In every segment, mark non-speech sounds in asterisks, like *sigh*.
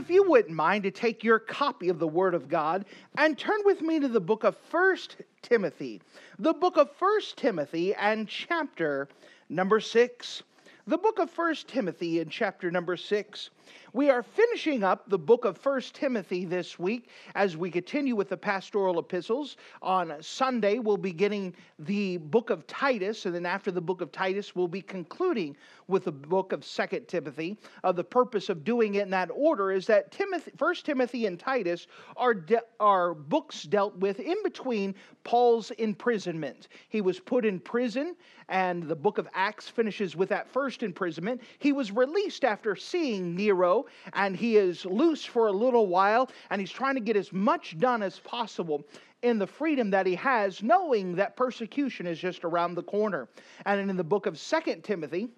If you wouldn't mind to take your copy of the Word of God and turn with me to the book of First Timothy, the book of First Timothy and chapter number 6. The book of First Timothy in chapter number 6. We are finishing up the book of First Timothy this week as we continue with the pastoral epistles. On Sunday, we'll be getting the book of Titus, and then after the book of Titus, we'll be concluding with the book of Second Timothy. Uh, the purpose of doing it in that order is that Timothy, First Timothy and Titus are, de- are books dealt with in between Paul's imprisonment. He was put in prison, and the book of Acts finishes with that first imprisonment. He was released after seeing Nero and he is loose for a little while, and he's trying to get as much done as possible in the freedom that he has, knowing that persecution is just around the corner. And in the book of Second Timothy,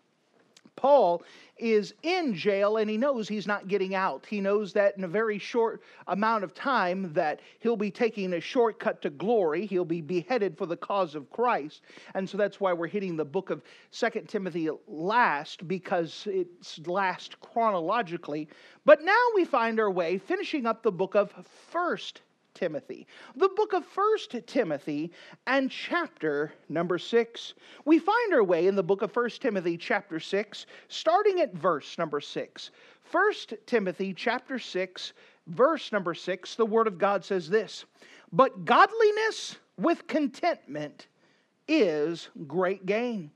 Paul is in jail and he knows he's not getting out. He knows that in a very short amount of time that he'll be taking a shortcut to glory. He'll be beheaded for the cause of Christ. And so that's why we're hitting the book of Second Timothy last because it's last chronologically. But now we find our way finishing up the book of First Timothy. The book of First Timothy and chapter number 6. We find our way in the book of First Timothy chapter 6 starting at verse number 6. First Timothy chapter 6 verse number 6 the word of God says this, "But godliness with contentment is great gain."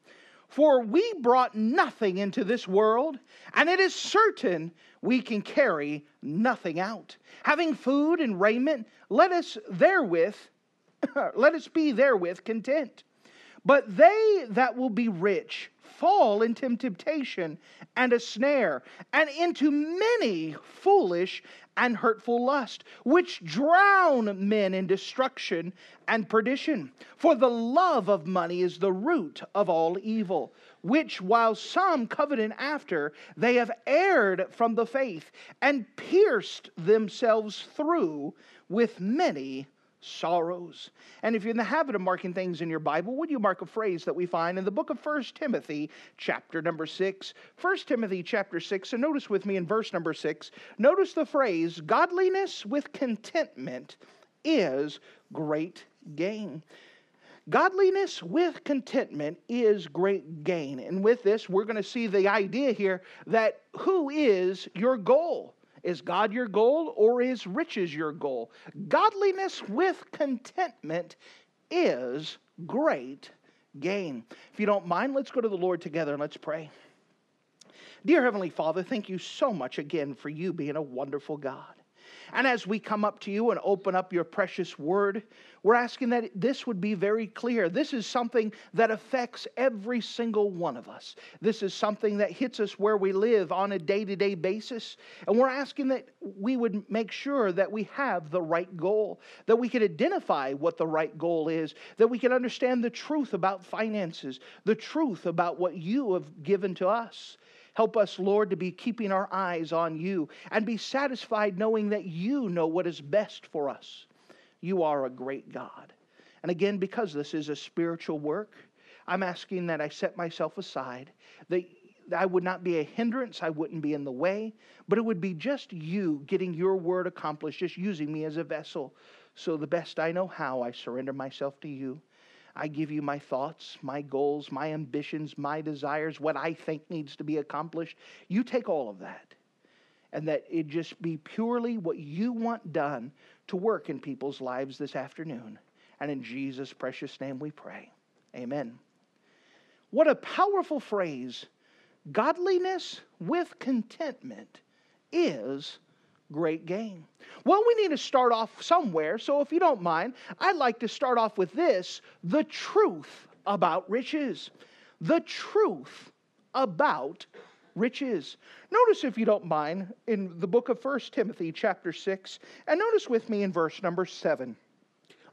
For we brought nothing into this world, and it is certain we can carry nothing out. Having food and raiment, let us therewith, *coughs* let us be therewith content. But they that will be rich fall into temptation and a snare, and into many foolish and hurtful lust, which drown men in destruction and perdition. For the love of money is the root of all evil, which while some coveting after, they have erred from the faith and pierced themselves through with many sorrows. And if you're in the habit of marking things in your Bible, would you mark a phrase that we find in the book of 1 Timothy, chapter number 6? 1 Timothy, chapter 6, and notice with me in verse number 6, notice the phrase, godliness with contentment is great gain. Godliness with contentment is great gain. And with this, we're going to see the idea here that who is your goal? Is God your goal or is riches your goal? Godliness with contentment is great gain. If you don't mind, let's go to the Lord together and let's pray. Dear Heavenly Father, thank you so much again for you being a wonderful God. And as we come up to you and open up your precious word, we're asking that this would be very clear. This is something that affects every single one of us. This is something that hits us where we live on a day to day basis. And we're asking that we would make sure that we have the right goal, that we can identify what the right goal is, that we can understand the truth about finances, the truth about what you have given to us. Help us, Lord, to be keeping our eyes on you and be satisfied knowing that you know what is best for us. You are a great God. And again, because this is a spiritual work, I'm asking that I set myself aside, that I would not be a hindrance, I wouldn't be in the way, but it would be just you getting your word accomplished, just using me as a vessel. So, the best I know how, I surrender myself to you. I give you my thoughts, my goals, my ambitions, my desires, what I think needs to be accomplished. You take all of that. And that it just be purely what you want done to work in people's lives this afternoon. And in Jesus' precious name we pray. Amen. What a powerful phrase. Godliness with contentment is great gain. Well, we need to start off somewhere. So, if you don't mind, I'd like to start off with this the truth about riches. The truth about riches. Notice, if you don't mind, in the book of 1 Timothy, chapter 6, and notice with me in verse number 7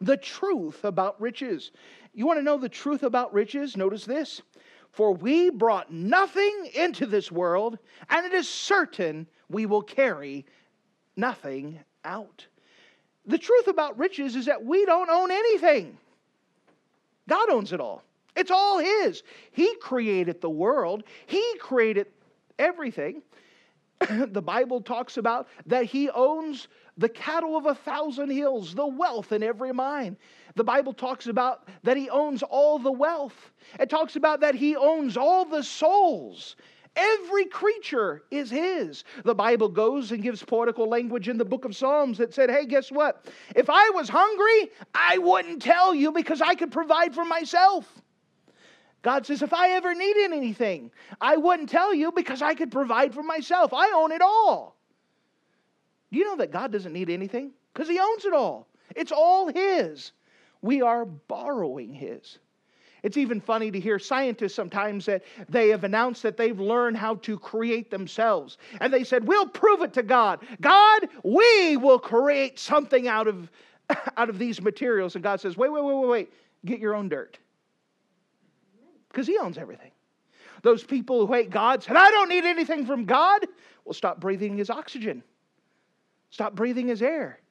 the truth about riches. You want to know the truth about riches? Notice this. For we brought nothing into this world, and it is certain we will carry nothing out. The truth about riches is that we don't own anything. God owns it all. It's all His. He created the world, He created everything. *clears throat* the Bible talks about that He owns the cattle of a thousand hills, the wealth in every mine. The Bible talks about that He owns all the wealth. It talks about that He owns all the souls. Every creature is his. The Bible goes and gives poetical language in the book of Psalms that said, Hey, guess what? If I was hungry, I wouldn't tell you because I could provide for myself. God says, If I ever needed anything, I wouldn't tell you because I could provide for myself. I own it all. You know that God doesn't need anything? Because He owns it all, it's all His. We are borrowing His. It's even funny to hear scientists sometimes that they have announced that they've learned how to create themselves. And they said, We'll prove it to God. God, we will create something out of, *laughs* out of these materials. And God says, Wait, wait, wait, wait, wait. Get your own dirt. Because He owns everything. Those people who hate God said, I don't need anything from God. Well, stop breathing His oxygen, stop breathing His air.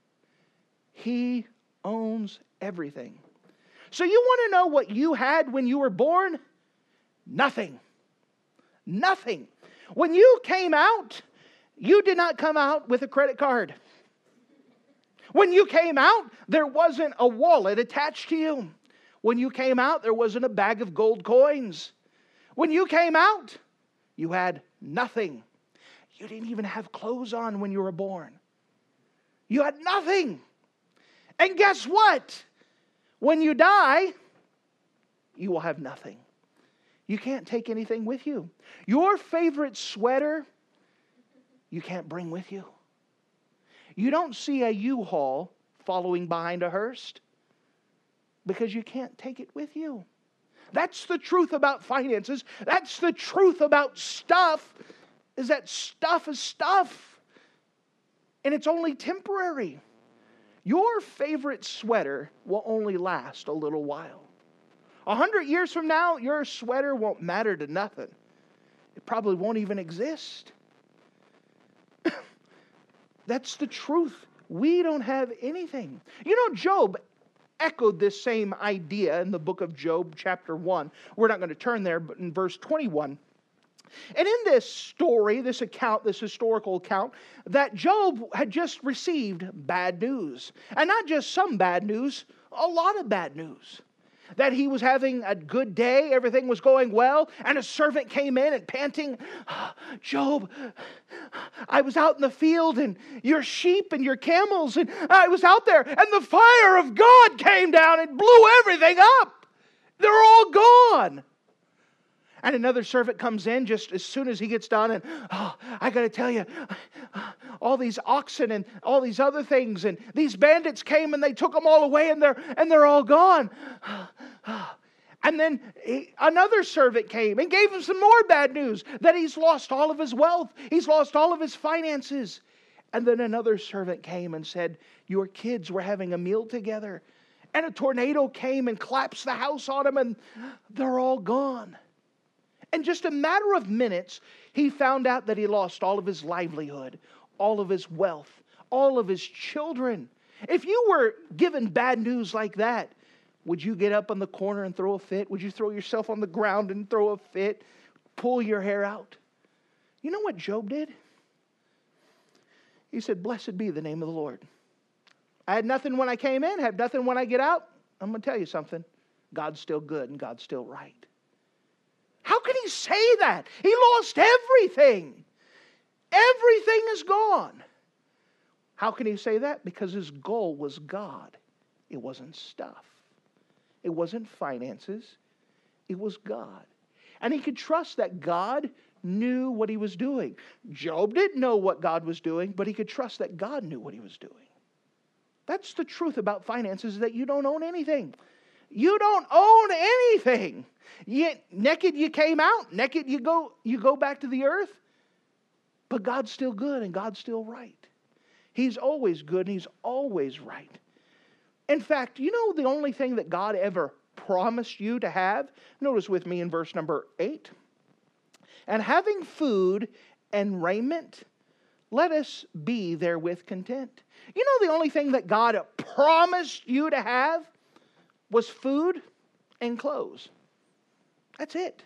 He owns everything. So, you want to know what you had when you were born? Nothing. Nothing. When you came out, you did not come out with a credit card. When you came out, there wasn't a wallet attached to you. When you came out, there wasn't a bag of gold coins. When you came out, you had nothing. You didn't even have clothes on when you were born. You had nothing. And guess what? When you die, you will have nothing. You can't take anything with you. Your favorite sweater, you can't bring with you. You don't see a U Haul following behind a hearse because you can't take it with you. That's the truth about finances. That's the truth about stuff is that stuff is stuff. And it's only temporary. Your favorite sweater will only last a little while. A hundred years from now, your sweater won't matter to nothing. It probably won't even exist. *clears throat* That's the truth. We don't have anything. You know, Job echoed this same idea in the book of Job, chapter 1. We're not going to turn there, but in verse 21. And in this story, this account, this historical account, that Job had just received bad news. And not just some bad news, a lot of bad news. That he was having a good day, everything was going well, and a servant came in and panting, Job, I was out in the field and your sheep and your camels, and I was out there, and the fire of God came down and blew everything up. They're all gone. And another servant comes in just as soon as he gets done, and oh, I got to tell you, all these oxen and all these other things, and these bandits came and they took them all away, and they're and they're all gone. And then he, another servant came and gave him some more bad news that he's lost all of his wealth, he's lost all of his finances. And then another servant came and said, Your kids were having a meal together, and a tornado came and collapsed the house on them, and they're all gone. In just a matter of minutes, he found out that he lost all of his livelihood, all of his wealth, all of his children. If you were given bad news like that, would you get up on the corner and throw a fit? Would you throw yourself on the ground and throw a fit? Pull your hair out? You know what Job did? He said, Blessed be the name of the Lord. I had nothing when I came in, have nothing when I get out. I'm going to tell you something God's still good and God's still right. How can he say that? He lost everything. Everything is gone. How can he say that? Because his goal was God. It wasn't stuff, it wasn't finances, it was God. And he could trust that God knew what he was doing. Job didn't know what God was doing, but he could trust that God knew what he was doing. That's the truth about finances that you don't own anything. You don't own anything. Yet naked you came out, naked you go you go back to the earth. But God's still good and God's still right. He's always good and He's always right. In fact, you know the only thing that God ever promised you to have? Notice with me in verse number 8. And having food and raiment, let us be therewith content. You know the only thing that God promised you to have was food and clothes. That's it.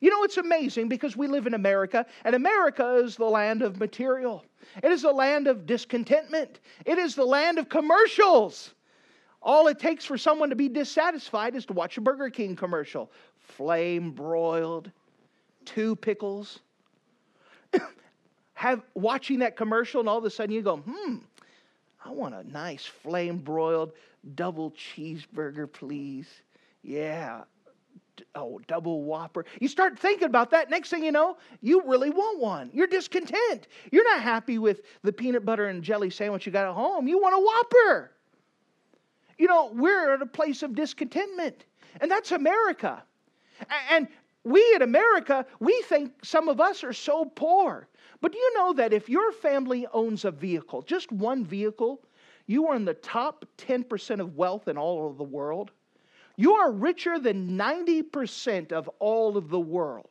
You know, it's amazing because we live in America, and America is the land of material. It is the land of discontentment. It is the land of commercials. All it takes for someone to be dissatisfied is to watch a Burger King commercial. Flame broiled, two pickles. *coughs* Have watching that commercial, and all of a sudden you go, hmm, I want a nice flame broiled double cheeseburger, please. Yeah. Oh, double whopper. You start thinking about that. Next thing you know, you really want one. You're discontent. You're not happy with the peanut butter and jelly sandwich you got at home. You want a whopper. You know, we're at a place of discontentment, and that's America. And we in America, we think some of us are so poor. But do you know that if your family owns a vehicle, just one vehicle, you are in the top 10% of wealth in all of the world? You are richer than 90% of all of the world.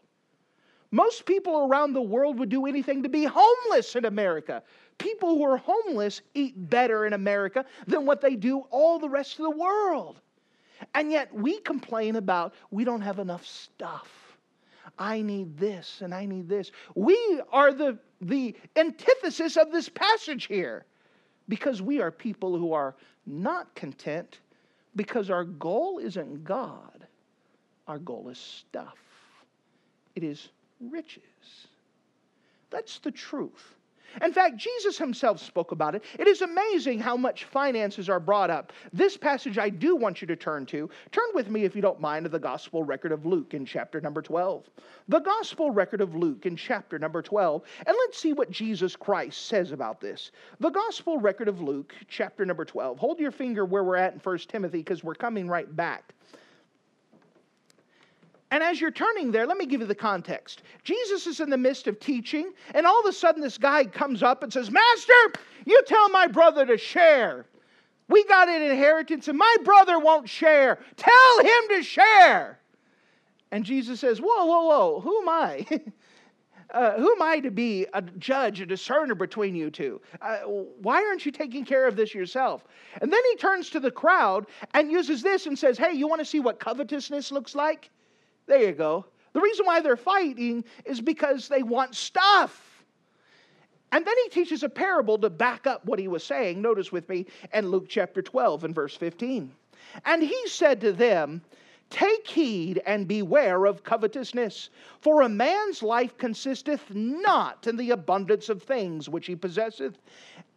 Most people around the world would do anything to be homeless in America. People who are homeless eat better in America than what they do all the rest of the world. And yet we complain about we don't have enough stuff. I need this and I need this. We are the, the antithesis of this passage here because we are people who are not content because our goal isn't God, our goal is stuff, it is riches. That's the truth. In fact, Jesus himself spoke about it. It is amazing how much finances are brought up. This passage I do want you to turn to. Turn with me, if you don't mind, to the Gospel record of Luke in chapter number 12. The Gospel record of Luke in chapter number 12. And let's see what Jesus Christ says about this. The Gospel record of Luke, chapter number 12. Hold your finger where we're at in 1 Timothy because we're coming right back. And as you're turning there, let me give you the context. Jesus is in the midst of teaching, and all of a sudden, this guy comes up and says, Master, you tell my brother to share. We got an inheritance, and my brother won't share. Tell him to share. And Jesus says, Whoa, whoa, whoa, who am I? *laughs* uh, who am I to be a judge, a discerner between you two? Uh, why aren't you taking care of this yourself? And then he turns to the crowd and uses this and says, Hey, you want to see what covetousness looks like? There you go. The reason why they're fighting is because they want stuff. And then he teaches a parable to back up what he was saying. Notice with me in Luke chapter 12 and verse 15. And he said to them, Take heed and beware of covetousness, for a man's life consisteth not in the abundance of things which he possesseth.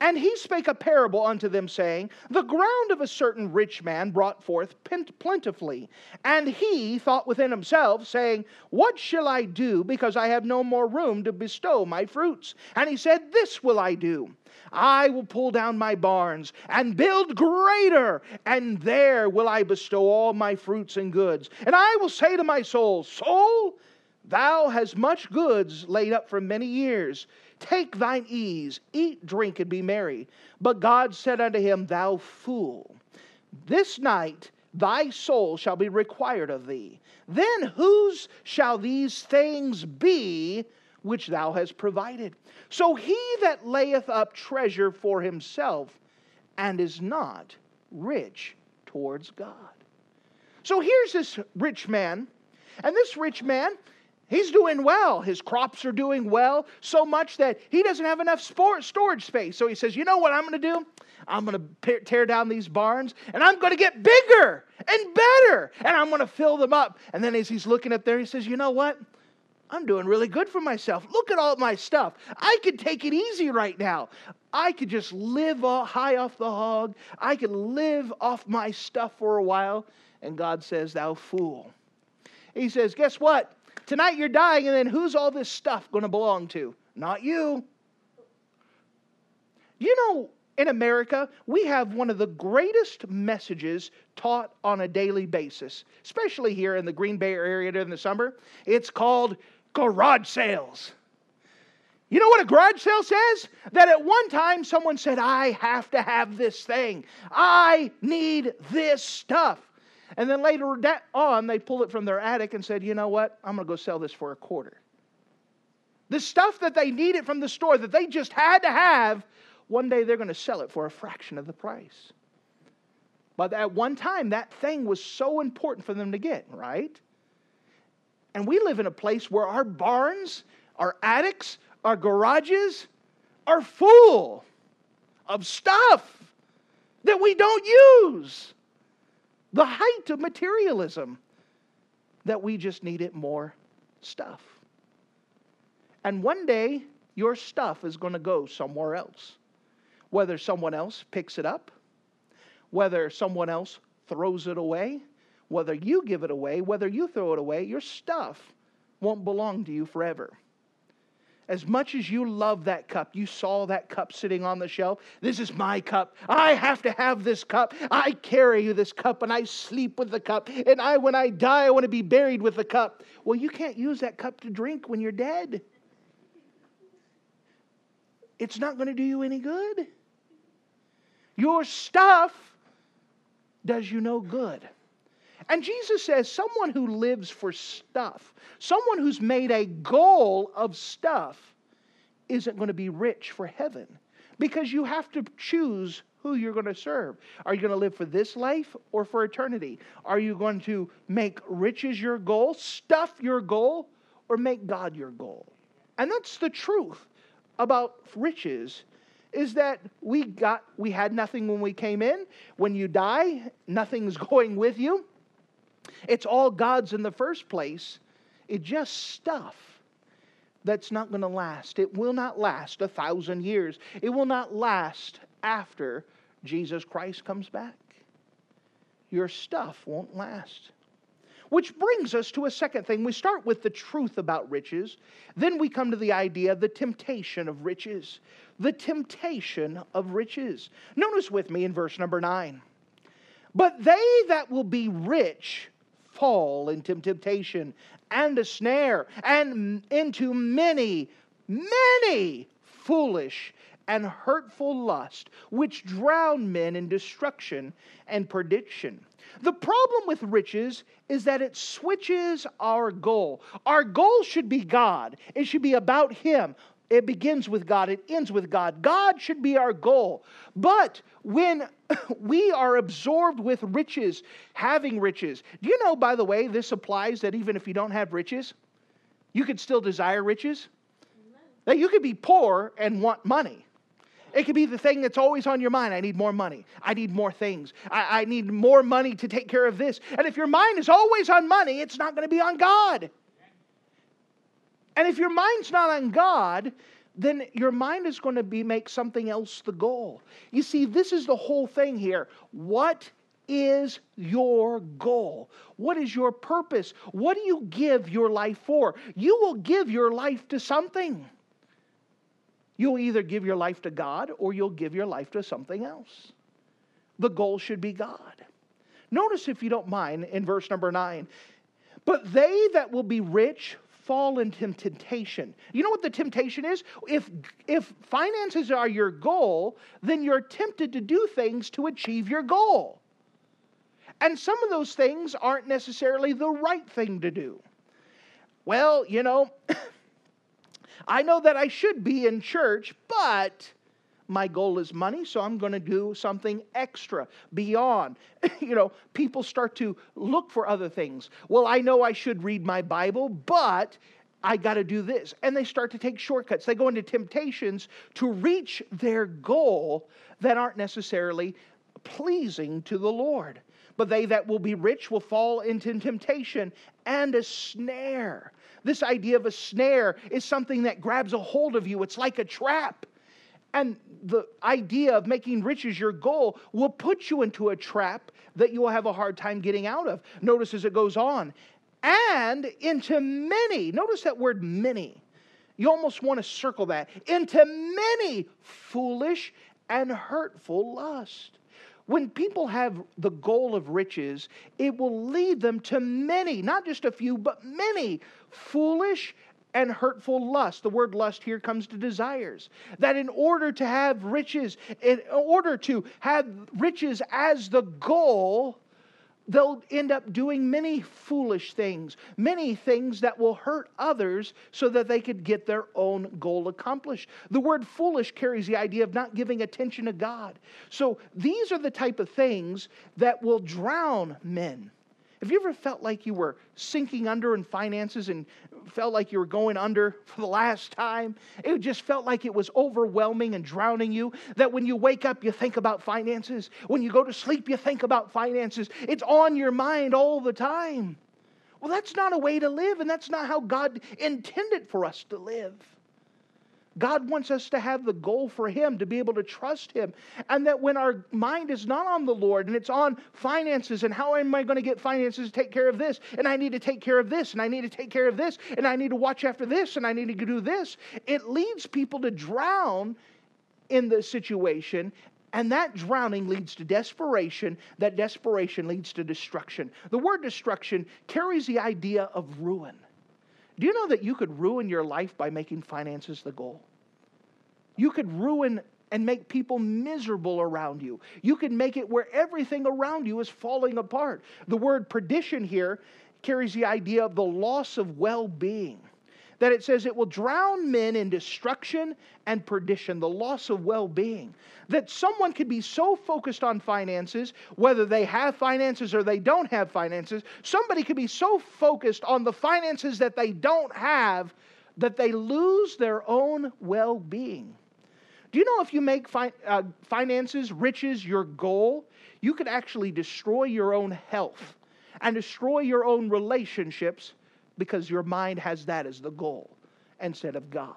And he spake a parable unto them, saying, The ground of a certain rich man brought forth plentifully. And he thought within himself, saying, What shall I do, because I have no more room to bestow my fruits? And he said, This will I do. I will pull down my barns and build greater, and there will I bestow all my fruits and goods. And I will say to my soul, Soul, thou hast much goods laid up for many years. Take thine ease, eat, drink, and be merry. But God said unto him, Thou fool, this night thy soul shall be required of thee. Then whose shall these things be which thou hast provided? So he that layeth up treasure for himself and is not rich towards God. So here's this rich man, and this rich man He's doing well. His crops are doing well, so much that he doesn't have enough storage space. So he says, You know what I'm going to do? I'm going to tear down these barns and I'm going to get bigger and better and I'm going to fill them up. And then as he's looking up there, he says, You know what? I'm doing really good for myself. Look at all my stuff. I could take it easy right now. I could just live high off the hog. I could live off my stuff for a while. And God says, Thou fool. He says, Guess what? Tonight you're dying, and then who's all this stuff going to belong to? Not you. You know, in America, we have one of the greatest messages taught on a daily basis, especially here in the Green Bay area during the summer. It's called garage sales. You know what a garage sale says? That at one time someone said, I have to have this thing. I need this stuff. And then later on, they pulled it from their attic and said, You know what? I'm going to go sell this for a quarter. The stuff that they needed from the store that they just had to have, one day they're going to sell it for a fraction of the price. But at one time, that thing was so important for them to get, right? And we live in a place where our barns, our attics, our garages are full of stuff that we don't use. The height of materialism that we just needed more stuff. And one day, your stuff is going to go somewhere else. Whether someone else picks it up, whether someone else throws it away, whether you give it away, whether you throw it away, your stuff won't belong to you forever. As much as you love that cup, you saw that cup sitting on the shelf. This is my cup. I have to have this cup. I carry this cup and I sleep with the cup. And I, when I die, I want to be buried with the cup. Well, you can't use that cup to drink when you're dead. It's not going to do you any good. Your stuff does you no good. And Jesus says someone who lives for stuff, someone who's made a goal of stuff, isn't going to be rich for heaven because you have to choose who you're going to serve. Are you going to live for this life or for eternity? Are you going to make riches your goal, stuff your goal, or make God your goal? And that's the truth about riches is that we got we had nothing when we came in. When you die, nothing's *laughs* going with you. It's all God's in the first place. It's just stuff that's not going to last. It will not last a thousand years. It will not last after Jesus Christ comes back. Your stuff won't last. Which brings us to a second thing. We start with the truth about riches, then we come to the idea of the temptation of riches. The temptation of riches. Notice with me in verse number 9. But they that will be rich fall into temptation and a snare and into many, many foolish and hurtful lust, which drown men in destruction and perdition. The problem with riches is that it switches our goal. Our goal should be God, it should be about Him. It begins with God, it ends with God. God should be our goal. But when *laughs* we are absorbed with riches, having riches, do you know, by the way, this applies that even if you don't have riches, you could still desire riches? That you could be poor and want money. It could be the thing that's always on your mind. I need more money. I need more things. I, I need more money to take care of this. And if your mind is always on money, it's not going to be on God. And if your mind's not on God, then your mind is going to be make something else the goal. You see, this is the whole thing here. What is your goal? What is your purpose? What do you give your life for? You will give your life to something. You'll either give your life to God or you'll give your life to something else. The goal should be God. Notice, if you don't mind, in verse number nine, but they that will be rich fall into temptation. You know what the temptation is? If, if finances are your goal, then you're tempted to do things to achieve your goal. And some of those things aren't necessarily the right thing to do. Well, you know, *coughs* I know that I should be in church, but my goal is money, so I'm going to do something extra beyond. *laughs* you know, people start to look for other things. Well, I know I should read my Bible, but I got to do this. And they start to take shortcuts. They go into temptations to reach their goal that aren't necessarily pleasing to the Lord. But they that will be rich will fall into temptation and a snare. This idea of a snare is something that grabs a hold of you, it's like a trap. And the idea of making riches your goal will put you into a trap that you will have a hard time getting out of. Notice as it goes on, and into many, notice that word many. You almost want to circle that. Into many foolish and hurtful lust. When people have the goal of riches, it will lead them to many, not just a few, but many foolish and hurtful lust. The word lust here comes to desires. That in order to have riches, in order to have riches as the goal, they'll end up doing many foolish things, many things that will hurt others so that they could get their own goal accomplished. The word foolish carries the idea of not giving attention to God. So these are the type of things that will drown men. Have you ever felt like you were sinking under in finances and felt like you were going under *laughs* for the last time? It just felt like it was overwhelming and drowning you. That when you wake up, you think about finances. When you go to sleep, you think about finances. It's on your mind all the time. Well, that's not a way to live, and that's not how God intended for us to live. God wants us to have the goal for Him, to be able to trust Him. And that when our mind is not on the Lord and it's on finances and how am I going to get finances to take care of this? And I need to take care of this and I need to take care of this and I need to watch after this and I need to do this. It leads people to drown in the situation. And that drowning leads to desperation. That desperation leads to destruction. The word destruction carries the idea of ruin. Do you know that you could ruin your life by making finances the goal? You could ruin and make people miserable around you. You could make it where everything around you is falling apart. The word perdition here carries the idea of the loss of well being that it says it will drown men in destruction and perdition, the loss of well being. That someone could be so focused on finances, whether they have finances or they don't have finances, somebody could be so focused on the finances that they don't have that they lose their own well being. Do you know if you make fi- uh, finances, riches your goal, you could actually destroy your own health and destroy your own relationships because your mind has that as the goal instead of God.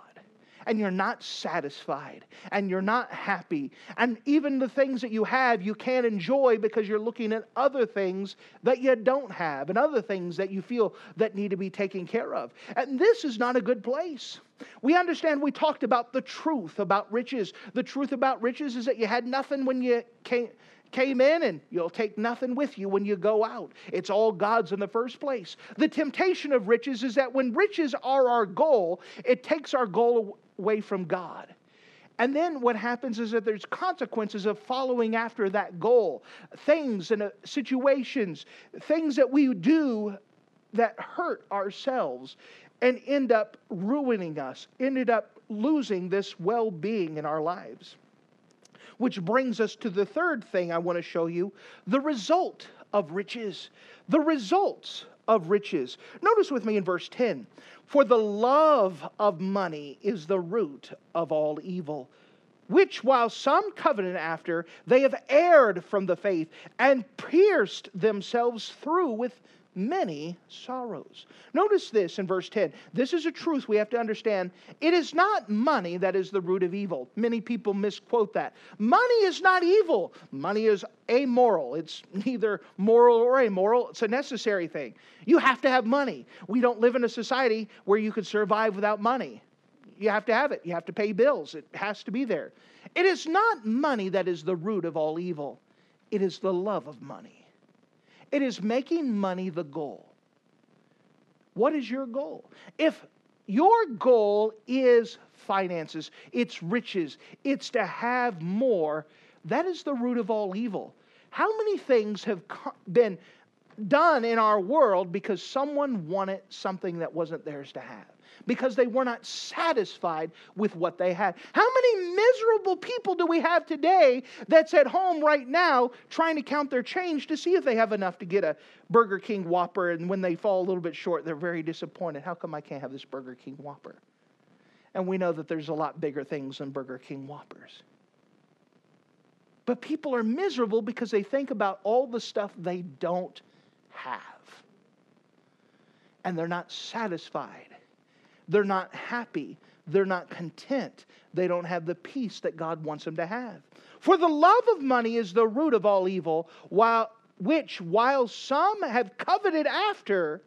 And you're not satisfied and you're not happy. And even the things that you have, you can't enjoy because you're looking at other things that you don't have and other things that you feel that need to be taken care of. And this is not a good place. We understand we talked about the truth about riches. The truth about riches is that you had nothing when you came came in and you'll take nothing with you when you go out. It's all God's in the first place. The temptation of riches is that when riches are our goal, it takes our goal away from God. And then what happens is that there's consequences of following after that goal. Things and uh, situations, things that we do that hurt ourselves and end up ruining us, ended up losing this well being in our lives. Which brings us to the third thing I want to show you the result of riches. The results of riches. Notice with me in verse 10 For the love of money is the root of all evil, which while some covenant after, they have erred from the faith and pierced themselves through with many sorrows. Notice this in verse 10. This is a truth we have to understand. It is not money that is the root of evil. Many people misquote that. Money is not evil, money is amoral. It's neither moral or amoral, it's a necessary thing. You have to have money. We don't live in a society where you could survive without money. You have to have it, you have to pay bills, it has to be there. It is not money that is the root of all evil, it is the love of money. It is making money the goal. What is your goal? If your goal is finances, it's riches, it's to have more, that is the root of all evil. How many things have been done in our world because someone wanted something that wasn't theirs to have? Because they were not satisfied with what they had. How many miserable people do we have today that's at home right now trying to count their change to see if they have enough to get a Burger King Whopper, and when they fall a little bit short, they're very disappointed. How come I can't have this Burger King Whopper? And we know that there's a lot bigger things than Burger King Whoppers. But people are miserable because they think about all the stuff they don't have. And they're not satisfied. They're not happy. They're not content. They don't have the peace that God wants them to have. For the love of money is the root of all evil, while, which, while some have coveted after,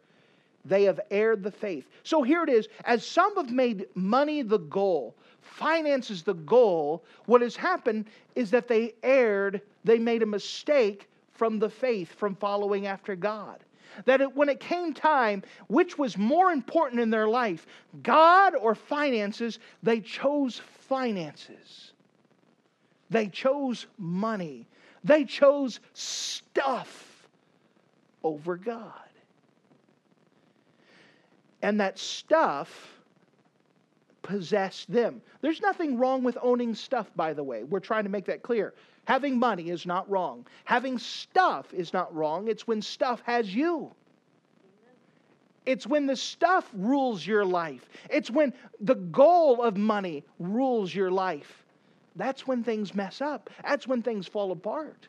they have erred the faith. So here it is as some have made money the goal, finances the goal, what has happened is that they erred, they made a mistake from the faith, from following after God. That it, when it came time, which was more important in their life, God or finances, they chose finances. They chose money. They chose stuff over God. And that stuff possessed them. There's nothing wrong with owning stuff, by the way. We're trying to make that clear. Having money is not wrong. Having stuff is not wrong. It's when stuff has you. It's when the stuff rules your life. It's when the goal of money rules your life. That's when things mess up. That's when things fall apart.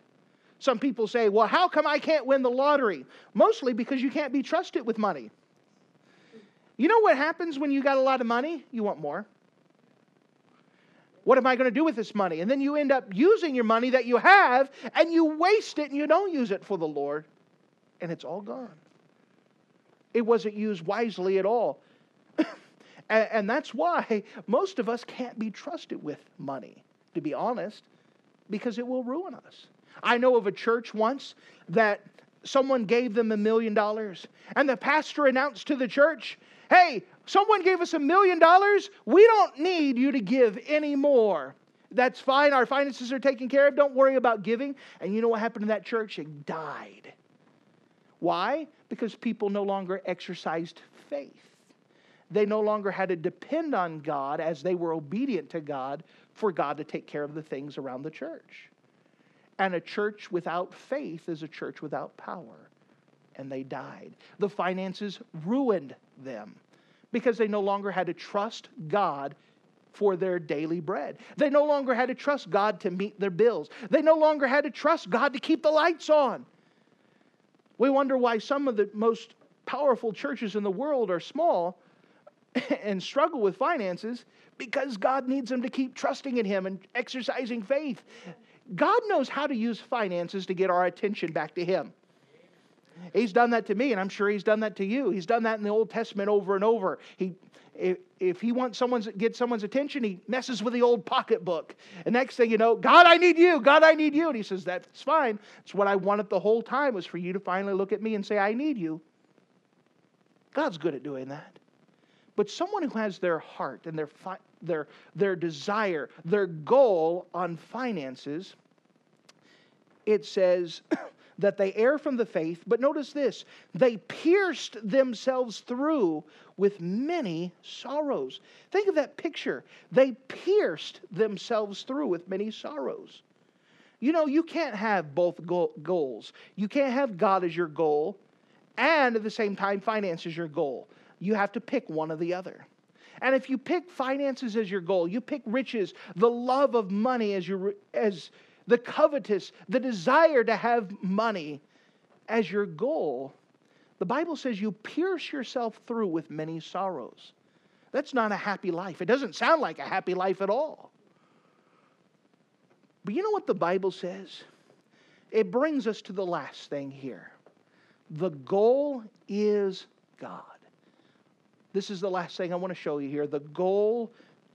Some people say, well, how come I can't win the lottery? Mostly because you can't be trusted with money. You know what happens when you got a lot of money? You want more. What am I going to do with this money? And then you end up using your money that you have and you waste it and you don't use it for the Lord and it's all gone. It wasn't used wisely at all. *coughs* and, and that's why most of us can't be trusted with money, to be honest, because it will ruin us. I know of a church once that someone gave them a million dollars, and the pastor announced to the church, Hey, someone gave us a million dollars. We don't need you to give any more. That's fine. Our finances are taken care of. Don't worry about giving. And you know what happened to that church? It died. Why? Because people no longer exercised faith. They no longer had to depend on God as they were obedient to God for God to take care of the things around the church. And a church without faith is a church without power. And they died. The finances ruined them because they no longer had to trust God for their daily bread. They no longer had to trust God to meet their bills. They no longer had to trust God to keep the lights on. We wonder why some of the most powerful churches in the world are small *laughs* and struggle with finances because God needs them to keep trusting in Him and exercising faith. God knows how to use finances to get our attention back to Him. He's done that to me, and I'm sure he's done that to you. He's done that in the Old Testament over and over. He, if, if he wants someone's get someone's attention, he messes with the old pocketbook. And next thing you know, God, I need you. God, I need you. And he says, That's fine. It's what I wanted the whole time was for you to finally look at me and say, I need you. God's good at doing that. But someone who has their heart and their, fi- their, their desire, their goal on finances, it says, that they err from the faith, but notice this they pierced themselves through with many sorrows. Think of that picture. They pierced themselves through with many sorrows. You know, you can't have both goals. You can't have God as your goal and at the same time finance as your goal. You have to pick one or the other. And if you pick finances as your goal, you pick riches, the love of money as your as the covetous, the desire to have money as your goal, the Bible says you pierce yourself through with many sorrows. That's not a happy life. It doesn't sound like a happy life at all. But you know what the Bible says? It brings us to the last thing here. The goal is God. This is the last thing I want to show you here. The goal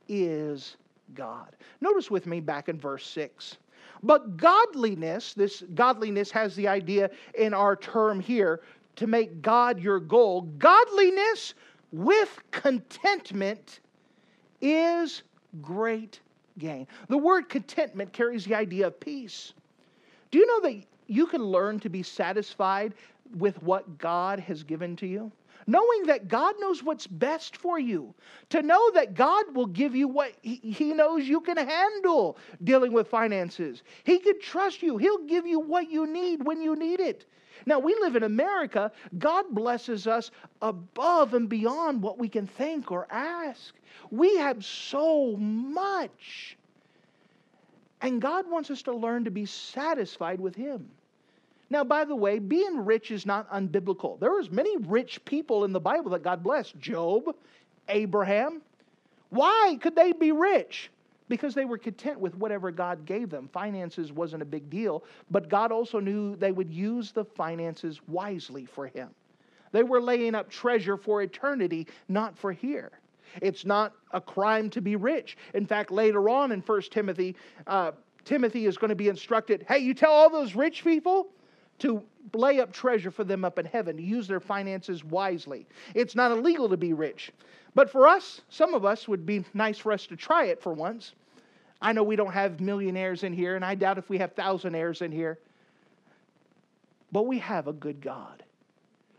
is God. Notice with me back in verse 6. But godliness, this godliness has the idea in our term here to make God your goal. Godliness with contentment is great gain. The word contentment carries the idea of peace. Do you know that you can learn to be satisfied with what God has given to you? Knowing that God knows what's best for you, to know that God will give you what He knows you can handle dealing with finances. He can trust you, He'll give you what you need when you need it. Now, we live in America. God blesses us above and beyond what we can think or ask. We have so much. And God wants us to learn to be satisfied with Him. Now, by the way, being rich is not unbiblical. There was many rich people in the Bible that God blessed. Job, Abraham. Why could they be rich? Because they were content with whatever God gave them. Finances wasn't a big deal, but God also knew they would use the finances wisely for Him. They were laying up treasure for eternity, not for here. It's not a crime to be rich. In fact, later on in 1 Timothy, uh, Timothy is going to be instructed hey, you tell all those rich people to lay up treasure for them up in heaven, to use their finances wisely. It's not illegal to be rich. But for us, some of us would be nice for us to try it for once. I know we don't have millionaires in here, and I doubt if we have thousandaires in here. But we have a good God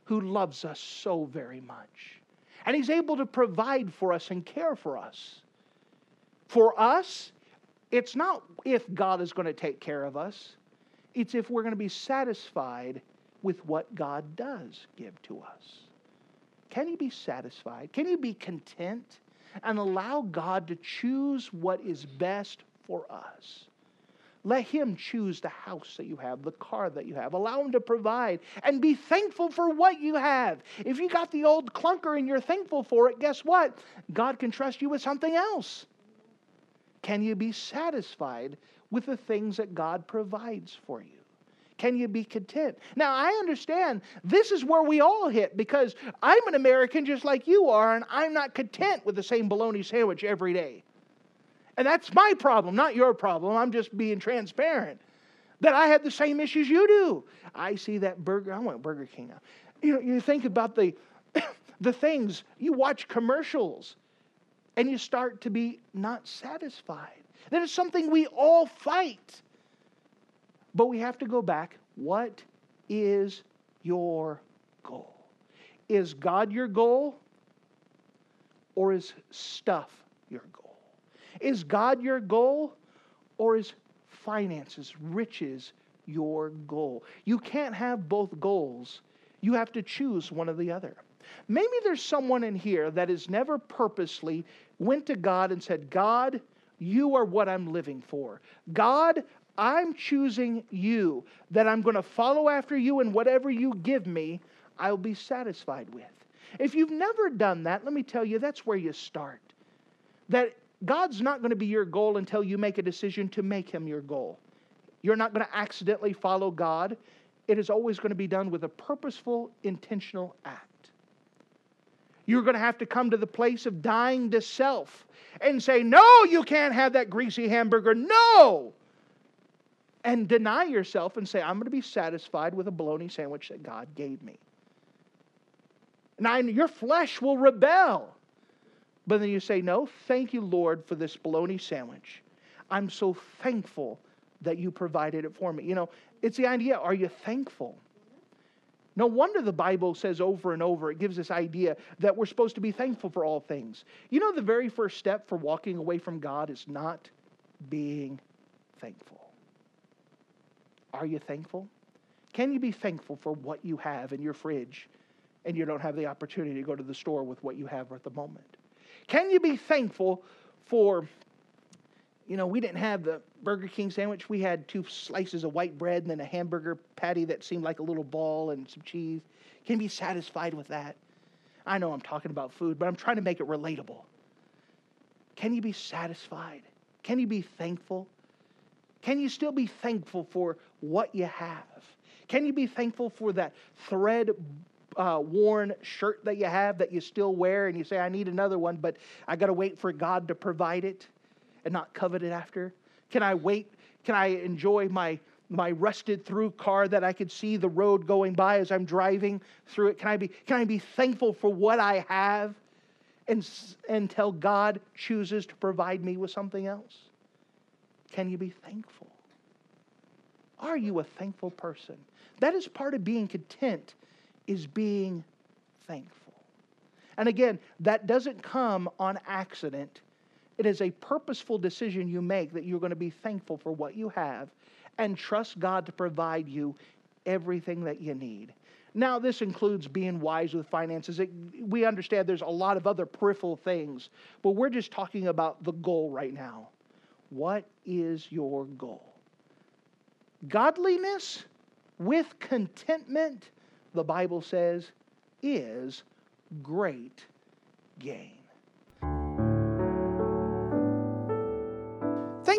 who loves us so very much. And He's able to provide for us and care for us. For us, it's not if God is going to take care of us, it's if we're going to be satisfied with what God does give to us. Can you be satisfied? Can you be content and allow God to choose what is best for us? Let Him choose the house that you have, the car that you have. Allow Him to provide and be thankful for what you have. If you got the old clunker and you're thankful for it, guess what? God can trust you with something else. Can you be satisfied with the things that God provides for you? Can you be content? Now, I understand this is where we all hit because I'm an American just like you are, and I'm not content with the same bologna sandwich every day. And that's my problem, not your problem. I'm just being transparent. That I have the same issues you do. I see that burger, I want Burger King now. You know, you think about the *coughs* the things, you watch commercials and you start to be not satisfied. That is something we all fight. But we have to go back. What is your goal? Is God your goal? Or is stuff your goal? Is God your goal? Or is finances, riches your goal? You can't have both goals. You have to choose one or the other. Maybe there's someone in here that has never purposely went to God and said, God, you are what I'm living for. God, I'm choosing you, that I'm going to follow after you, and whatever you give me, I'll be satisfied with. If you've never done that, let me tell you, that's where you start. That God's not going to be your goal until you make a decision to make Him your goal. You're not going to accidentally follow God. It is always going to be done with a purposeful, intentional act. You're going to have to come to the place of dying to self and say, No, you can't have that greasy hamburger. No! and deny yourself and say, I'm going to be satisfied with a bologna sandwich that God gave me. Now, your flesh will rebel. But then you say, No, thank you, Lord, for this bologna sandwich. I'm so thankful that you provided it for me. You know, it's the idea are you thankful? No wonder the Bible says over and over, it gives this idea that we're supposed to be thankful for all things. You know, the very first step for walking away from God is not being thankful. Are you thankful? Can you be thankful for what you have in your fridge and you don't have the opportunity to go to the store with what you have at the moment? Can you be thankful for, you know, we didn't have the Burger King sandwich. We had two slices of white bread and then a hamburger patty that seemed like a little ball and some cheese. Can you be satisfied with that? I know I'm talking about food, but I'm trying to make it relatable. Can you be satisfied? Can you be thankful? Can you still be thankful for what you have? Can you be thankful for that thread uh, worn shirt that you have that you still wear and you say, I need another one, but I got to wait for God to provide it and not covet it after? Can I wait? Can I enjoy my, my rusted through car that I could see the road going by as I'm driving through it? Can I be, can I be thankful for what I have and, until God chooses to provide me with something else? Can you be thankful? Are you a thankful person? That is part of being content is being thankful. And again, that doesn't come on accident. It is a purposeful decision you make that you're going to be thankful for what you have and trust God to provide you everything that you need. Now, this includes being wise with finances. It, we understand there's a lot of other peripheral things, but we're just talking about the goal right now. What is your goal? Godliness with contentment, the Bible says, is great gain.